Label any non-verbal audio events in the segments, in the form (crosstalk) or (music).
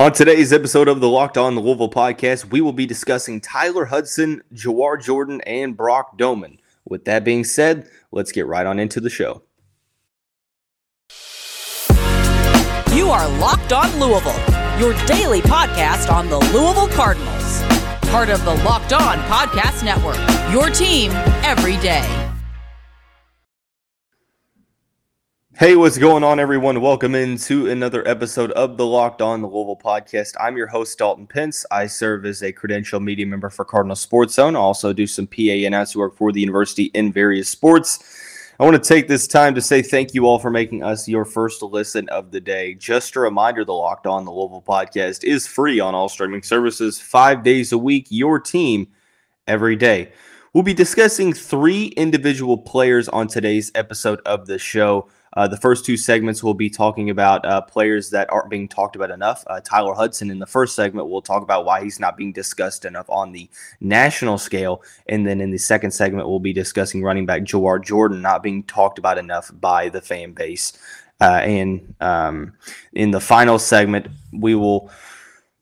On today's episode of the Locked On Louisville podcast, we will be discussing Tyler Hudson, Jawhar Jordan, and Brock Domann. With that being said, let's get right on into the show. You are Locked On Louisville, your daily podcast on the Louisville Cardinals. Part of the Locked On Podcast Network, your team every day. Hey, what's going on, everyone? Welcome into another episode of the Locked On the Louisville podcast. I'm your host, Dalton Pence. I serve as a credential media member for Cardinal Sports Zone. I also do some PA announce work for the university in various sports. I want to take this time to say thank you all for making us your first listen of the day. Just a reminder the Locked On the Louisville podcast is free on all streaming services, five days a week, your team every day. We'll be discussing three individual players on today's episode of the show. Uh, the first two segments will be talking about uh, players that aren't being talked about enough. Uh, Tyler Hudson in the first segment will talk about why he's not being discussed enough on the national scale. And then in the second segment, we'll be discussing running back Jawhar Jordan not being talked about enough by the fan base. Uh, and um, in the final segment, we will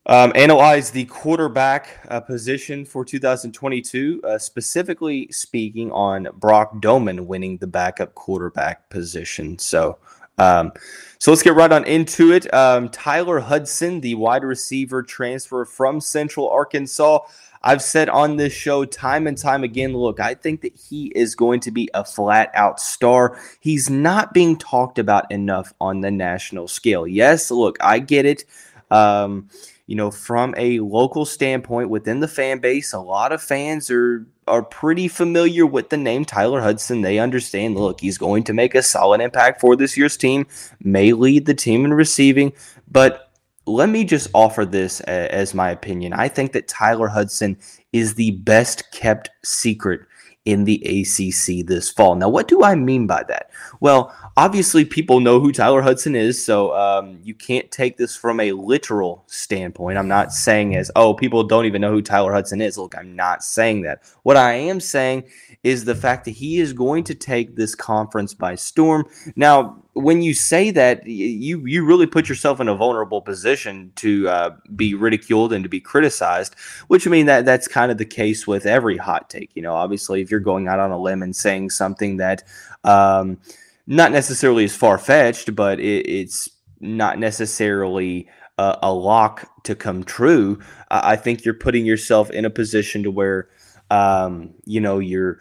um, analyze the quarterback uh, position for 2022, uh, specifically speaking on Brock Domann winning the backup quarterback position. So, um, so let's get right on into it. Um, Tyler Hudson, the wide receiver transfer from Central Arkansas. I've said on this show time and time again look, I think that he is going to be a flat out star. He's not being talked about enough on the national scale. Yes, look, I get it. Um, you know, from a local standpoint within the fan base, a lot of fans are are pretty familiar with the name Tyler Hudson. They understand, look, he's going to make a solid impact for this year's team, may lead the team in receiving, but let me just offer this as my opinion. I think that Tyler Hudson is the best kept secret in the ACC this fall. Now, what do I mean by that? Well, obviously, people know who Tyler Hudson is, so um, you can't take this from a literal standpoint. I'm not saying as, oh, people don't even know who Tyler Hudson is. Look, I'm not saying that. What I am saying is the fact that he is going to take this conference by storm. Now, when you say that, you you really put yourself in a vulnerable position to uh, be ridiculed and to be criticized. Which I mean that that's kind of the case with every hot take. You know, obviously, if you're going out on a limb and saying something that um, not necessarily is far fetched, but it, it's not necessarily a, lock to come true. I, I think you're putting yourself in a position to where um, you know you're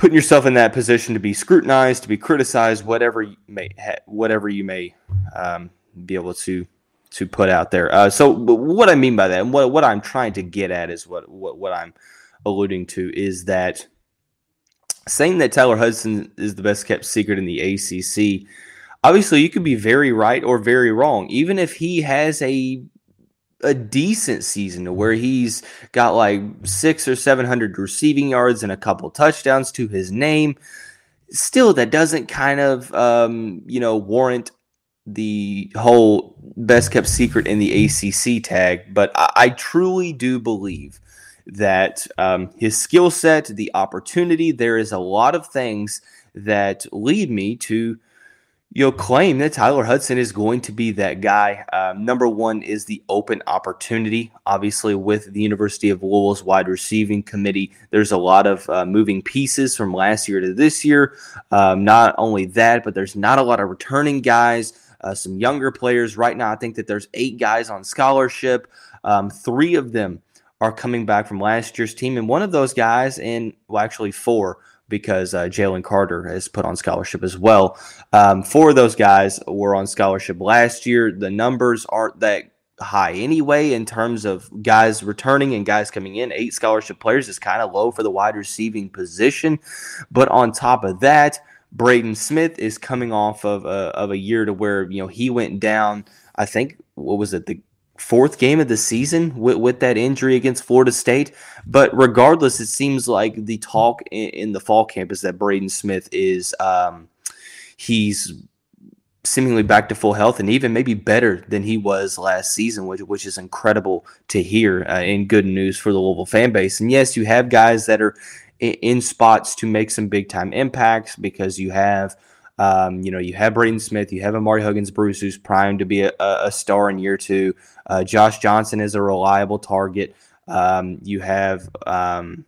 putting yourself in that position to be scrutinized, to be criticized, whatever you may, whatever you may um, be able to to put out there. Uh, so, what I mean by that, and what what I'm trying to get at is what what what I'm alluding to is that saying that Tyler Hudson is the best kept secret in the ACC. Obviously, you could be very right or very wrong. Even if he has a a decent season where he's got like six or seven hundred receiving yards and a couple touchdowns to his name. Still, that doesn't kind of um, you know warrant the whole best kept secret in the ACC tag. But I, I truly do believe that um, his skill set, the opportunity, there is a lot of things that lead me to you know, claim that Tyler Hudson is going to be that guy. Um, number one is the open opportunity. Obviously, with the University of Louisville's wide receiving committee, there's a lot of uh, moving pieces from last year to this year. Um, not only that, but there's not a lot of returning guys, uh, some younger players. Right now, I think that there's eight guys on scholarship. Um, three of them are coming back from last year's team, and one of those guys, and well, actually four because uh, Jalen Carter has put on scholarship as well. Um, four of those guys were on scholarship last year. The numbers aren't that high anyway in terms of guys returning and guys coming in. Eight scholarship players is kind of low for the wide receiving position. But on top of that, Braden Smith is coming off of a, of a year to where you know he went down. I think what was it the fourth game of the season with, with that injury against Florida State. But regardless, it seems like the talk in, in the fall camp is that Braden Smith is um, he's seemingly back to full health and even maybe better than he was last season, which which is incredible to hear uh, and good news for the Louisville fan base. And yes, you have guys that are in, in spots to make some big time impacts because you have Um, you know, you have Braden Smith, you have Ahmari Huggins Bruce, who's primed to be a, a star in year two. Uh, Josh Johnson is a reliable target. Um, you have um,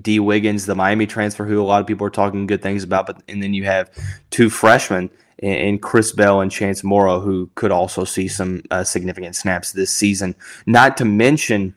Dee Wiggins, the Miami transfer, who a lot of people are talking good things about, but and then you have two freshmen in Chris Bell and Chance Morrow, who could also see some uh, significant snaps this season. Not to mention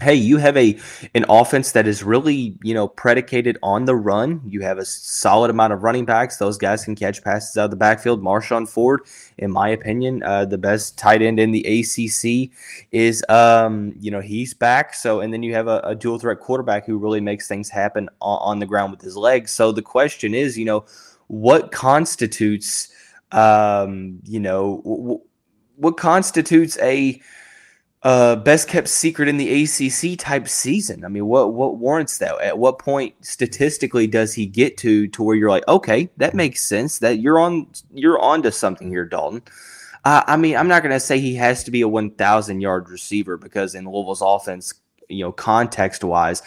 hey, you have a an offense that is really you know predicated on the run. You have a solid amount of running backs; those guys can catch passes out of the backfield. Marshon Ford, in my opinion, uh, the best tight end in the ACC, is um, you know he's back. So and then you have a, a dual threat quarterback who really makes things happen on, on, the ground with his legs. So the question is, you know, what constitutes um, you know w- what constitutes a uh, best kept secret in the ACC type season. I mean, what what warrants that? At what point statistically does he get to to where you're like, okay, that makes sense. That you're on you're on to something here, Dalton. Uh, I mean, I'm not going to say he has to be a 1,000 yard receiver because in Louisville's offense, you know, context wise,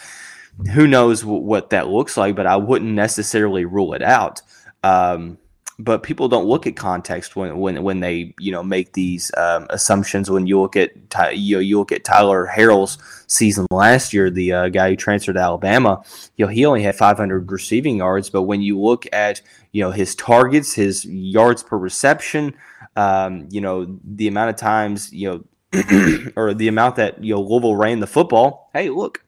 who knows w- what that looks like. But I wouldn't necessarily rule it out. Um, but people don't look at context when when when they you know make these um, assumptions. When you look at you know, you look at Tyler Harrell's season last year, the uh, guy who transferred to Alabama, you know he only had 500 receiving yards, but when you look at you know his targets, his yards per reception, um, you know the amount of times you know (clears throat) or the amount that you know Louisville ran the football. Hey, look,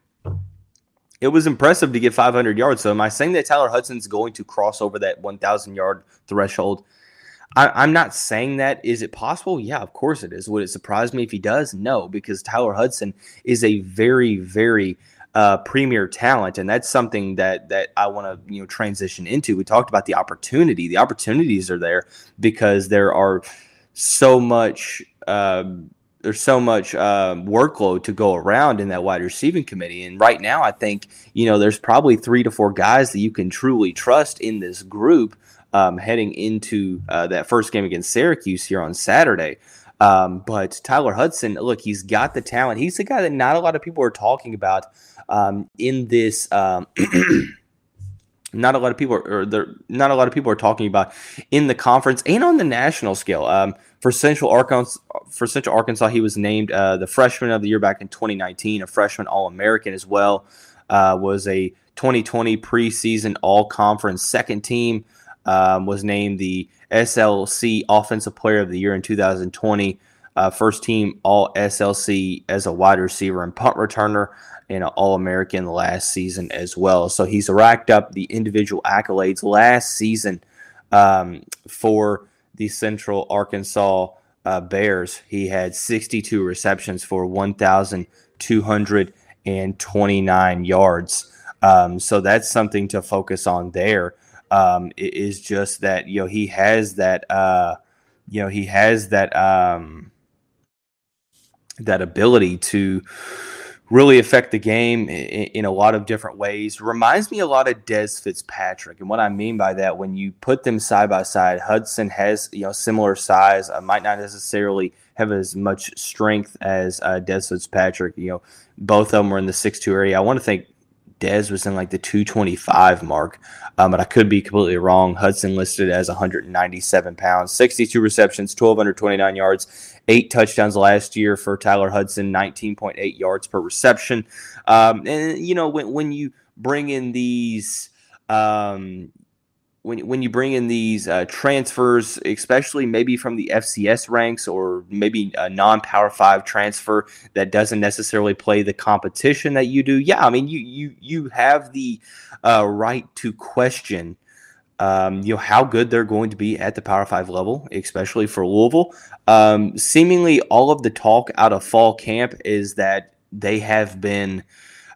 it was impressive to get 500 yards. So, am I saying that Tyler Hudson's going to cross over that 1,000 yard threshold? I, am not saying that. Is it possible? Yeah, of course it is. Would it surprise me if he does? No, because Tyler Hudson is a very, very uh, premier talent, and that's something that that I want to you know transition into. We talked about the opportunity. The opportunities are there because there are so much. Um, there's so much um, workload to go around in that wide receiving committee. And right now, I think you know there's probably three to four guys that you can truly trust in this group um, heading into uh, that first game against Syracuse here on Saturday. Um, but Tyler Hudson, look, he's got the talent. He's the guy that not a lot of people are talking about um, in this. (clears throat) Not a lot of people are, or there, not a lot of people are talking about in the conference and on the national scale. Um, for Central Arkansas, for Central Arkansas, he was named uh, the freshman of the year back in 2019, a freshman All American as well. Uh, was a 2020 preseason All Conference second team. Um, was named the SLC Offensive Player of the Year in 2020. Uh, first team All SLC as a wide receiver and punt returner and an All American last season as well. So he's racked up the individual accolades last season um, for the Central Arkansas uh, Bears. He had 62 receptions for 1,229 yards. Um, so that's something to focus on there. Um, is just that you know he has that uh, you know he has that um, that ability to really affect the game in, a lot of different ways. Reminds me a lot of Dez Fitzpatrick, and what I mean by that, when you put them side by side, Hudson has you know similar size, uh, might not necessarily have as much strength as uh, Dez Fitzpatrick. You know, both of them were in the six two area. I want to think Dez was in like the 225 mark, um, but I could be completely wrong. Hudson listed as 197 pounds, 62 receptions, 1,229 yards, eight touchdowns last year for Tyler Hudson, 19.8 yards per reception. Um, and, you know, when, when you bring in these, um, when, when you bring in these uh, transfers, especially maybe from the FCS ranks or maybe a non Power Five transfer that doesn't necessarily play the competition that you do, yeah, I mean you you you have the uh, right to question. Um, you know how good they're going to be at the Power Five level, especially for Louisville. Um, seemingly, all of the talk out of fall camp is that they have been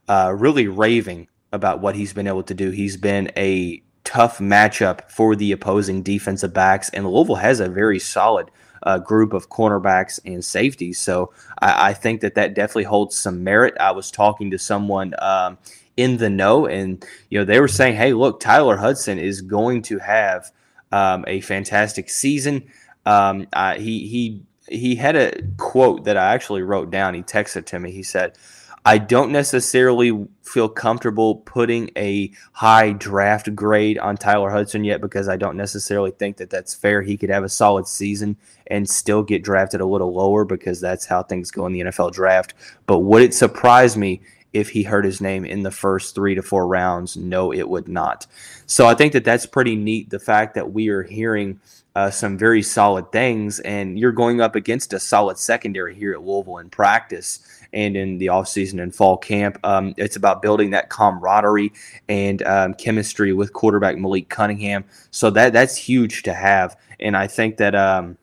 uh, really raving about what he's been able to do. He's been a tough matchup for the opposing defensive backs, and Louisville has a very solid uh, group of cornerbacks and safeties. So I, I, think that that definitely holds some merit. I was talking to someone um, in the know, and you know they were saying, "Hey, look, Tyler Hudson is going to have um, a fantastic season." Um, he he he had a quote that I actually wrote down. He texted to me. He said. I don't necessarily feel comfortable putting a high draft grade on Tyler Hudson yet because I don't necessarily think that that's fair. He could have a solid season and still get drafted a little lower because that's how things go in the NFL draft. But would it surprise me if he heard his name in the first three to four rounds? No, it would not. So I think that that's pretty neat. The fact that we are hearing uh, some very solid things, and you're going up against a solid secondary here at Louisville in practice and in the offseason and fall camp. Um, it's about building that camaraderie and um, chemistry with quarterback Malik Cunningham. So that that's huge to have, and I think that um,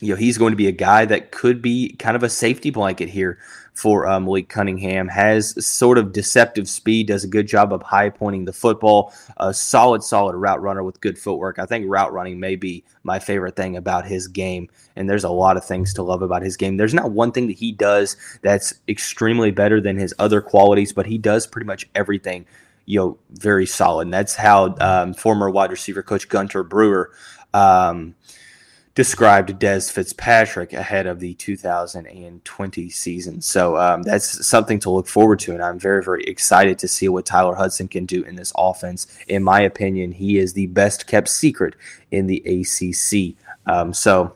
you know he's going to be a guy that could be kind of a safety blanket here for uh, Malik Cunningham. Has sort of deceptive speed, does a good job of high pointing the football. A solid, solid route runner with good footwork. I think route running may be my favorite thing about his game. And there's a lot of things to love about his game. There's not one thing that he does that's extremely better than his other qualities, but he does pretty much everything you know, very solid. And that's how um, former wide receiver coach Gunter Brewer um, described Dez Fitzpatrick ahead of the 2020 season. So um, that's something to look forward to, and I'm very, very excited to see what Tyler Hudson can do in this offense. In my opinion, he is the best kept secret in the ACC. Um, so.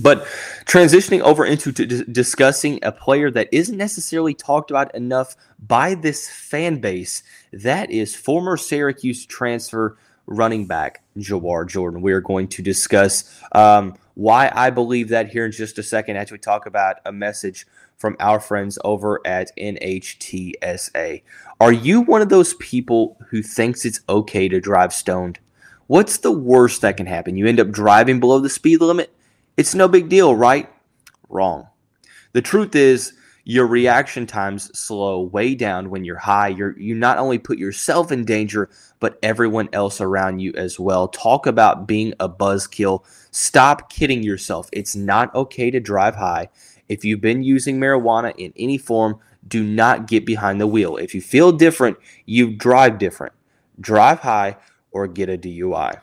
But transitioning over into d- discussing a player that isn't necessarily talked about enough by this fan base, that is former Syracuse transfer running back Jawhar Jordan. We are going to discuss um, why I believe that here in just a second as we talk about a message from our friends over at NHTSA. Are you one of those people who thinks it's okay to drive stoned? What's the worst that can happen? You end up driving below the speed limit? It's no big deal, right? Wrong. The truth is, your reaction times slow way down when you're high. You're you not only put yourself in danger, but everyone else around you as well. Talk about being a buzzkill. Stop kidding yourself. It's not okay to drive high. If you've been using marijuana in any form, do not get behind the wheel. If you feel different, you drive different. Drive high or get a DUI.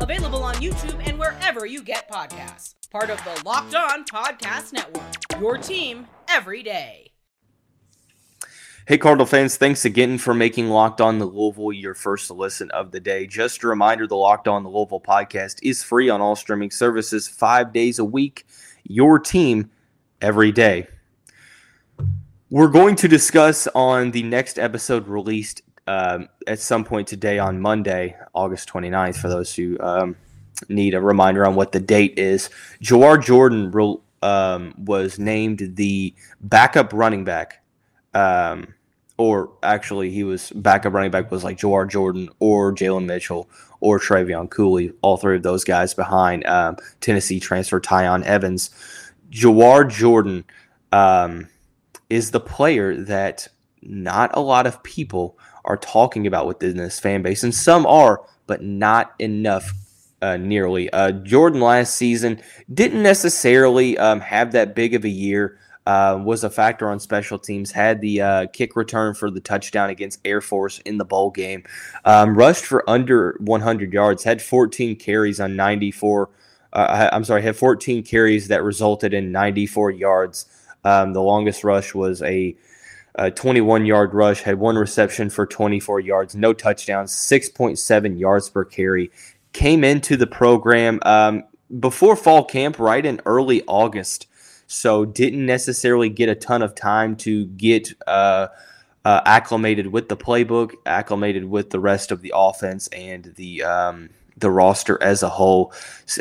Available on YouTube and wherever you get podcasts. Part of the Locked On Podcast Network. Your team every day. Hey, Cardinal fans, thanks again for making Locked On the Louisville your first listen of the day. Just a reminder the Locked On the Louisville podcast is free on all streaming services five days a week. Your team every day. We're going to discuss on the next episode released um, at some point today on Monday, August 29th, for those who um, need a reminder on what the date is. Jawhar Jordan um, was named the backup running back. Um, or actually, he was backup running back was like Jawhar Jordan or Jalen Mitchell or Trevion Cooley, all three of those guys behind um, Tennessee transfer Tiyon Evans. Jawhar Jordan um, is the player that not a lot of people are talking about within this fan base, and some are, but not enough. Uh, nearly. Uh, Jordan last season didn't necessarily um, have that big of a year. Uh, was a factor on special teams. Had the uh, kick return for the touchdown against Air Force in the bowl game. Um, rushed for under 100 yards. Had 14 carries on 94. Uh, I'm sorry, had 14 carries that resulted in 94 yards. Um, the longest rush was a a 21 yard rush, had one reception for 24 yards, no touchdowns, 6.7 yards per carry. Came into the program um, before fall camp, right in early August. So didn't necessarily get a ton of time to get uh, uh, acclimated with the playbook, acclimated with the rest of the offense and the um, the roster as a whole.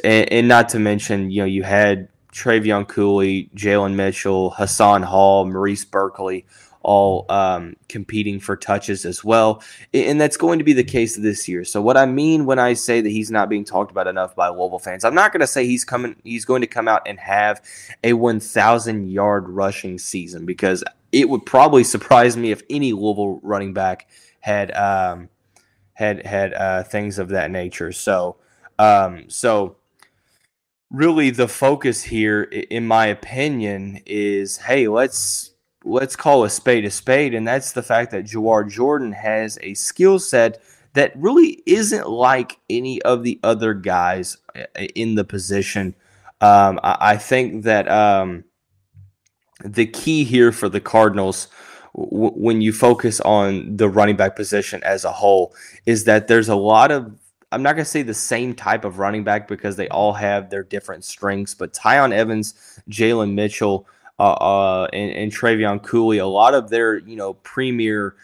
And, and not to mention, you know, you had Trevion Cooley, Jalen Mitchell, Hassan Hall, Maurice Burkley, all um, competing for touches as well. And that's going to be the case this year. So what I mean when I say that he's not being talked about enough by Louisville fans, I'm not going to say he's coming. He's going to come out and have a 1,000 yard rushing season because it would probably surprise me if any Louisville running back had um, had had uh, things of that nature. So um, so really the focus here, in my opinion, is hey, let's let's call a spade a spade, and that's the fact that Jawhar Jordan has a skill set that really isn't like any of the other guys uh, in the position. Um, I, I, think that um, the key here for the Cardinals when you focus on the running back position as a whole is that there's a lot of I'm not going to say the same type of running back because they all have their different strengths, but Tiyon Evans, Jalen Mitchell, uh, uh, and, and Trevion Cooley, a lot of their you know premier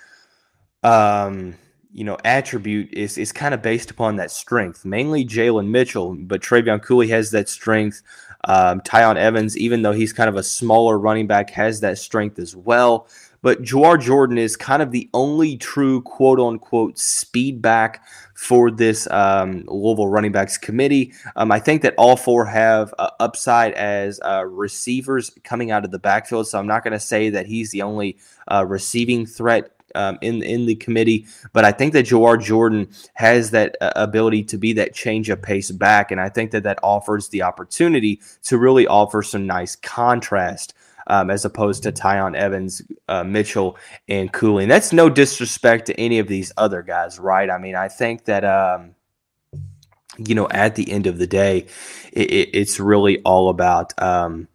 um, you know attribute is is kind of based upon that strength. Mainly Jalen Mitchell, but Trevion Cooley has that strength. Um, Tiyon Evans, even though he's kind of a smaller running back, has that strength as well. But Jawhar Jordan is kind of the only true quote unquote speed back for this um, Louisville running backs committee. Um, I think that all four have uh, upside as uh, receivers coming out of the backfield. So I'm not going to say that he's the only uh, receiving threat um, in in the committee. But I think that Jawhar Jordan has that uh, ability to be that change of pace back, and I think that that offers the opportunity to really offer some nice contrast. Um, as opposed to Tiyon Evans, uh, Mitchell, and Cooley. And that's no disrespect to any of these other guys, right? I mean, I think that um, you know, at the end of the day, it, it, it's really all about, um,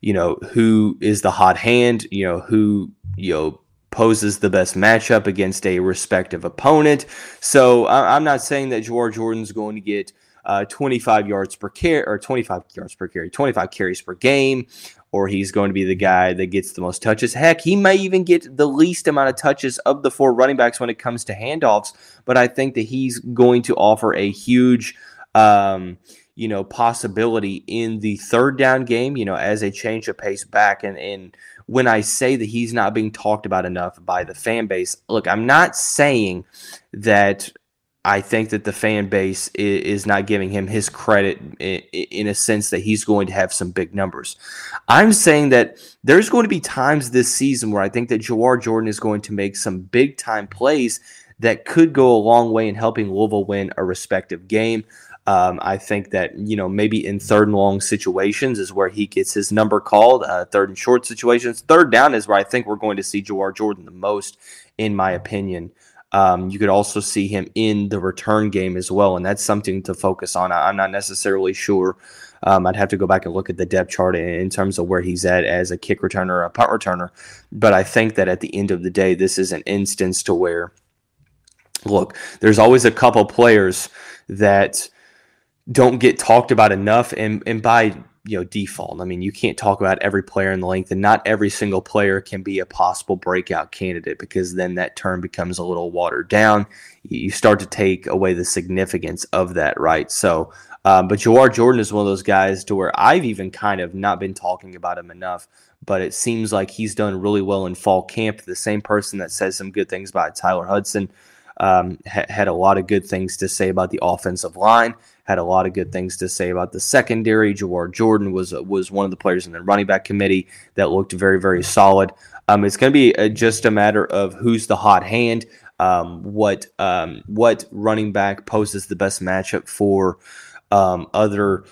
you know, who is the hot hand, you know, who, you know, poses the best matchup against a respective opponent. So I'm not saying that Jawhar Jordan's going to get uh, 25 yards per carry or 25 yards per carry, 25 carries per game, or he's going to be the guy that gets the most touches. Heck, he may even get the least amount of touches of the four running backs when it comes to handoffs. But I think that he's going to offer a huge. Um, you know, possibility in the third down game, you know, as a change of pace back. And, and when I say that he's not being talked about enough by the fan base, look, I'm not saying that I think that the fan base is not giving him his credit in a sense that he's going to have some big numbers. I'm saying that there's going to be times this season where I think that Jawhar Jordan is going to make some big time plays that could go a long way in helping Louisville win a respective game. Um, I think that you know maybe in third and long situations is where he gets his number called. Uh, third and short situations, third down is where I think we're going to see Jawhar Jordan the most, in my opinion. Um, you could also see him in the return game as well, and that's something to focus on. I, am not necessarily sure. Um, I'd have to go back and look at the depth chart in, in terms of where he's at as a kick returner a punt returner. But I think that at the end of the day, this is an instance to where, look, there's always a couple players that don't get talked about enough and and by you know default i mean you can't talk about every player in the length and not every single player can be a possible breakout candidate because then that term becomes a little watered down you start to take away the significance of that right so um, but Jawhar Jordan is one of those guys to where I've even kind of not been talking about him enough, but it seems like he's done really well in fall camp. The same person that says some good things about Tyler Hudson um, ha- had a lot of good things to say about the offensive line. Had a lot of good things to say about the secondary. Jawhar Jordan was was one of the players in the running back committee that looked very very solid. Um, it's going to be a, just a matter of who's the hot hand. Um, what um, what running back poses the best matchup for um, other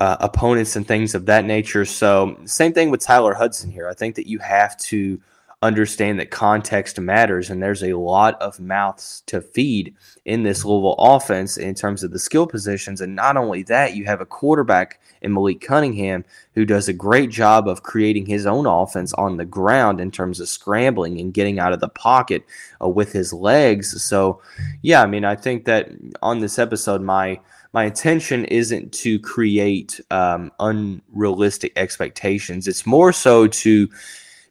uh, opponents and things of that nature. So same thing with Tyler Hudson here. I think that you have to understand that context matters and there's a lot of mouths to feed in this Louisville offense in terms of the skill positions. And not only that, you have a quarterback in Malik Cunningham who does a great job of creating his own offense on the ground in terms of scrambling and getting out of the pocket uh, with his legs. So, yeah, I mean, I think that on this episode, my my intention isn't to create um, unrealistic expectations. It's more so to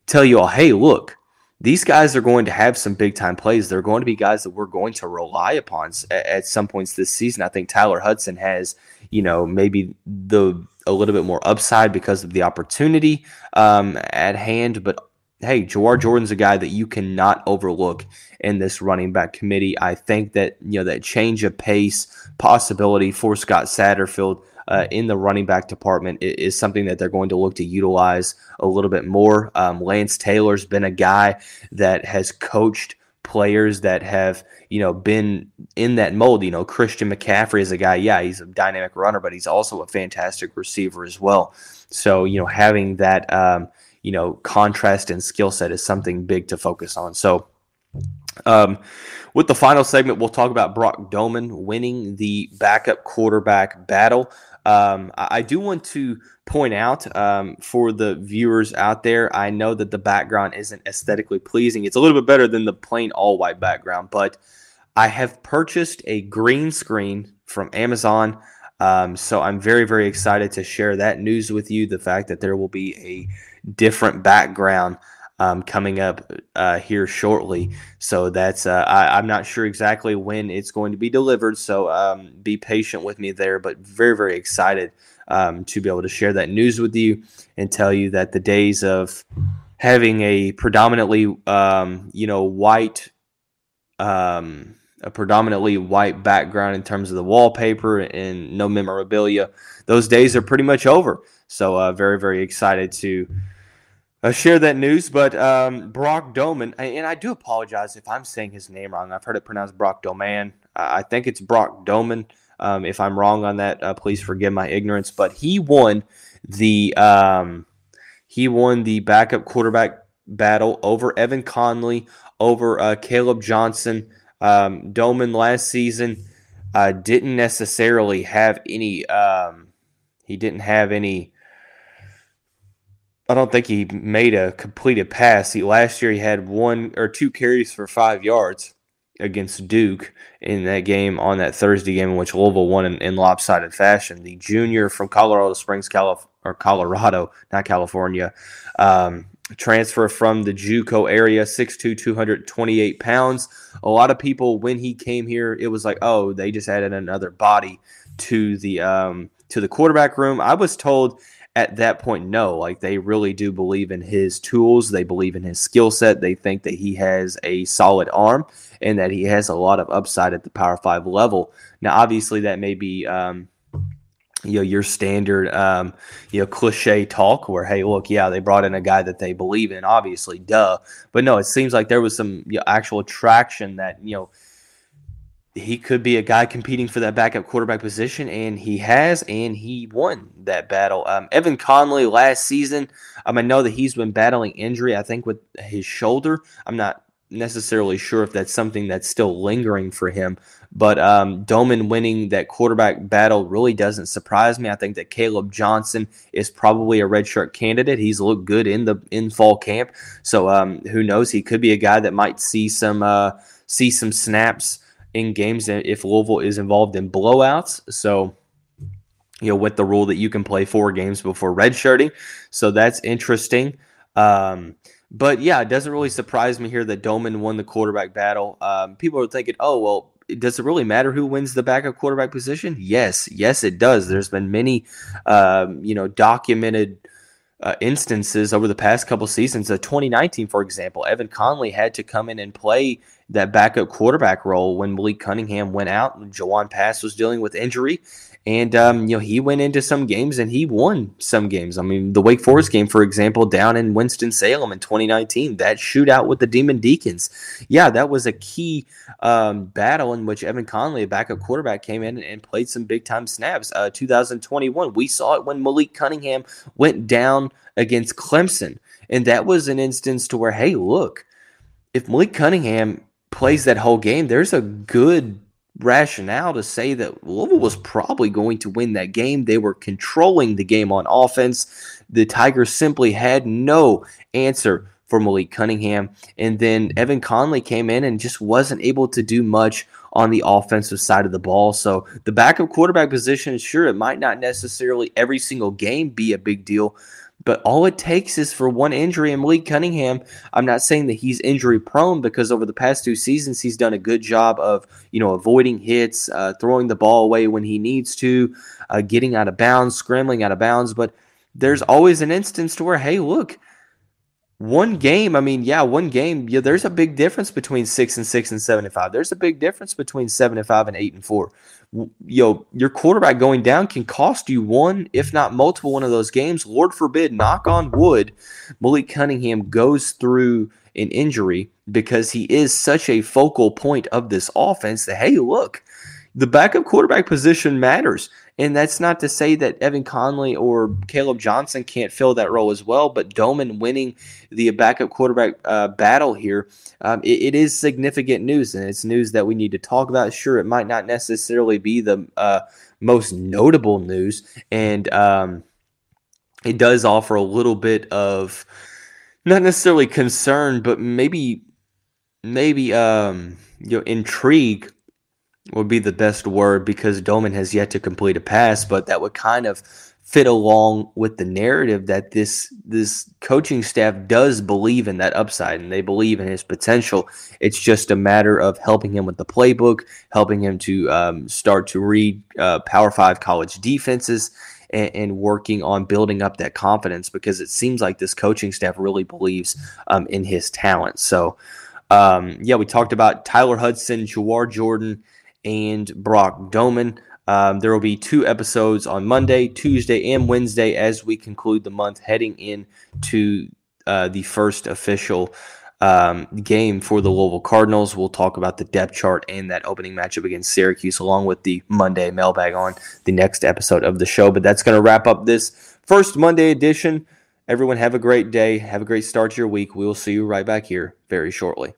tell you all, hey, look, these guys are going to have some big time plays. They're going to be guys that we're going to rely upon at, some points this season. I think Tyler Hudson has, you know, maybe the a little bit more upside because of the opportunity um, at hand, but hey, Jawhar Jordan's a guy that you cannot overlook in this running back committee. I think that you know that change of pace possibility for Scott Satterfield uh, in the running back department is, is, something that they're going to look to utilize a little bit more. Um, Lance Taylor's been a guy that has coached players that have you know been in that mold. You know, Christian McCaffrey is a guy. Yeah, he's a dynamic runner, but he's also a fantastic receiver as well. So you know, having that um, you know contrast and skill set is something big to focus on. So. Um, with the final segment, we'll talk about Brock Domann winning the backup quarterback battle. Um, I, do want to point out um, for the viewers out there, I know that the background isn't aesthetically pleasing. It's a little bit better than the plain all white background, but I have purchased a green screen from Amazon. Um, so I'm very, very excited to share that news with you. The fact that there will be a different background um, coming up uh, here shortly. So that's uh, I, am not sure exactly when it's going to be delivered. So um, be patient with me there, but very very excited um, to be able to share that news with you and tell you that the days of having a predominantly um, you know white um, a predominantly white background in terms of the wallpaper and no memorabilia those days are pretty much over so uh, very very excited to uh, share that news. But um, Brock Domann, and I do apologize if I'm saying his name wrong. I've heard it pronounced Brock Doman. I think it's Brock Doman. Um, if I'm wrong on that, uh, please forgive my ignorance. But he won the um, he won the backup quarterback battle over Evan Conley, over uh, Caleb Johnson. Um, Domann last season uh, didn't necessarily have any. Um, he didn't have any I don't think he made a completed pass. He, last year he had one or two carries for five yards against Duke in that game on that Thursday game in which Louisville won in, in lopsided fashion. The junior from Colorado Springs, Calif- or Colorado, not California, um, transfer from the JUCO area, 6'2", 228 pounds. A lot of people, when he came here, it was like, oh, they just added another body to the um, to the quarterback room. I was told – at that point no like they really do believe in his tools they believe in his skill set they think that he has a solid arm and that he has a lot of upside at the power five level. Now obviously that may be um, you know your standard um, you know cliche talk where hey look yeah they brought in a guy that they believe in obviously duh. But no it seems like there was some you know, actual traction that you know he could be a guy competing for that backup quarterback position, and he has, and he won that battle. Um, Evan Conley last season, um, I know that he's been battling injury, I think, with his shoulder. I'm not necessarily sure if that's something that's still lingering for him, but um, Domann winning that quarterback battle really doesn't surprise me. I think that Caleb Johnson is probably a redshirt candidate. He's looked good in the in fall camp, so um, who knows? He could be a guy that might see some uh, see some snaps in games if Louisville is involved in blowouts. So, you know, with the rule that you can play four games before redshirting. So that's interesting. Um, but yeah, it doesn't really surprise me here that Domann won the quarterback battle. Um, people are thinking, oh, well, does it really matter who wins the backup quarterback position? Yes, yes, it does. There's been many, um, you know, documented uh, instances over the past couple seasons. Uh, 2019, for example, Evan Conley had to come in and play that backup quarterback role when Malik Cunningham went out. Jawon Pass was dealing with injury, and um, you know he went into some games and he won some games. I mean, the Wake Forest game, for example, down in Winston Salem in 2019, that shootout with the Demon Deacons. Yeah, that was a key um, battle in which Evan Conley, a backup quarterback, came in and played some big time snaps. Uh, 2021, we saw it when Malik Cunningham went down against Clemson, and that was an instance to where, hey, look, if Malik Cunningham plays that whole game, there's a good rationale to say that Louisville was mm. probably going to win that game. They were controlling the game on offense. The Tigers simply had no answer for Malik Cunningham. And then mm. Evan Conley came in and just wasn't able to do much on the offensive side of the ball. So the backup quarterback position, sure, it might not necessarily every single game be a big deal, but all it takes is for one injury. And Malik Cunningham, I'm not saying that he's injury prone because over the past two seasons, he's done a good job of, you know, avoiding hits, uh, throwing the ball away when he needs to, uh, getting out of bounds, scrambling out of bounds. But there's always an instance to where, hey, look, one game, I mean, yeah, one game, yeah, there's a big difference between six and six and seven and five. There's a big difference between seven and five and eight and four. Know, your quarterback going down can cost you one, if not multiple, one of those games. Lord forbid, knock on wood, Malik Cunningham goes through an injury because he is such a focal point of this offense that, hey, look, the backup quarterback position matters. And that's not to say that Evan Conley or Caleb Johnson can't fill that role as well, but Domann winning the backup quarterback uh, battle here, um, it, it is significant news, and it's news that we need to talk about. Sure, it might not necessarily be the uh, most notable news, and um, it does offer a little bit of not necessarily concern, but maybe maybe um, you know intrigue would be the best word because Domann has yet to complete a pass, but that would kind of fit along with the narrative that this this coaching staff does believe in that upside and they believe in his potential. It's just a matter of helping him with the playbook, helping him to um, start to read uh, Power Five college defenses. And, and, working on building up that confidence because it seems like this coaching staff really believes um, in his talent. So, um, yeah, we talked about Tyler Hudson, Jawhar Jordan, and Brock Domann. Um, there will be two episodes on Monday, Tuesday, and Wednesday as we conclude the month, heading into uh, the first official um, game for the Louisville Cardinals. We'll talk about the depth chart and that opening matchup against Syracuse, along with the Monday mailbag on the next episode of the show. But that's going to wrap up this first Monday edition. Everyone, have a great day. Have a great start to your week. We will see you right back here very shortly.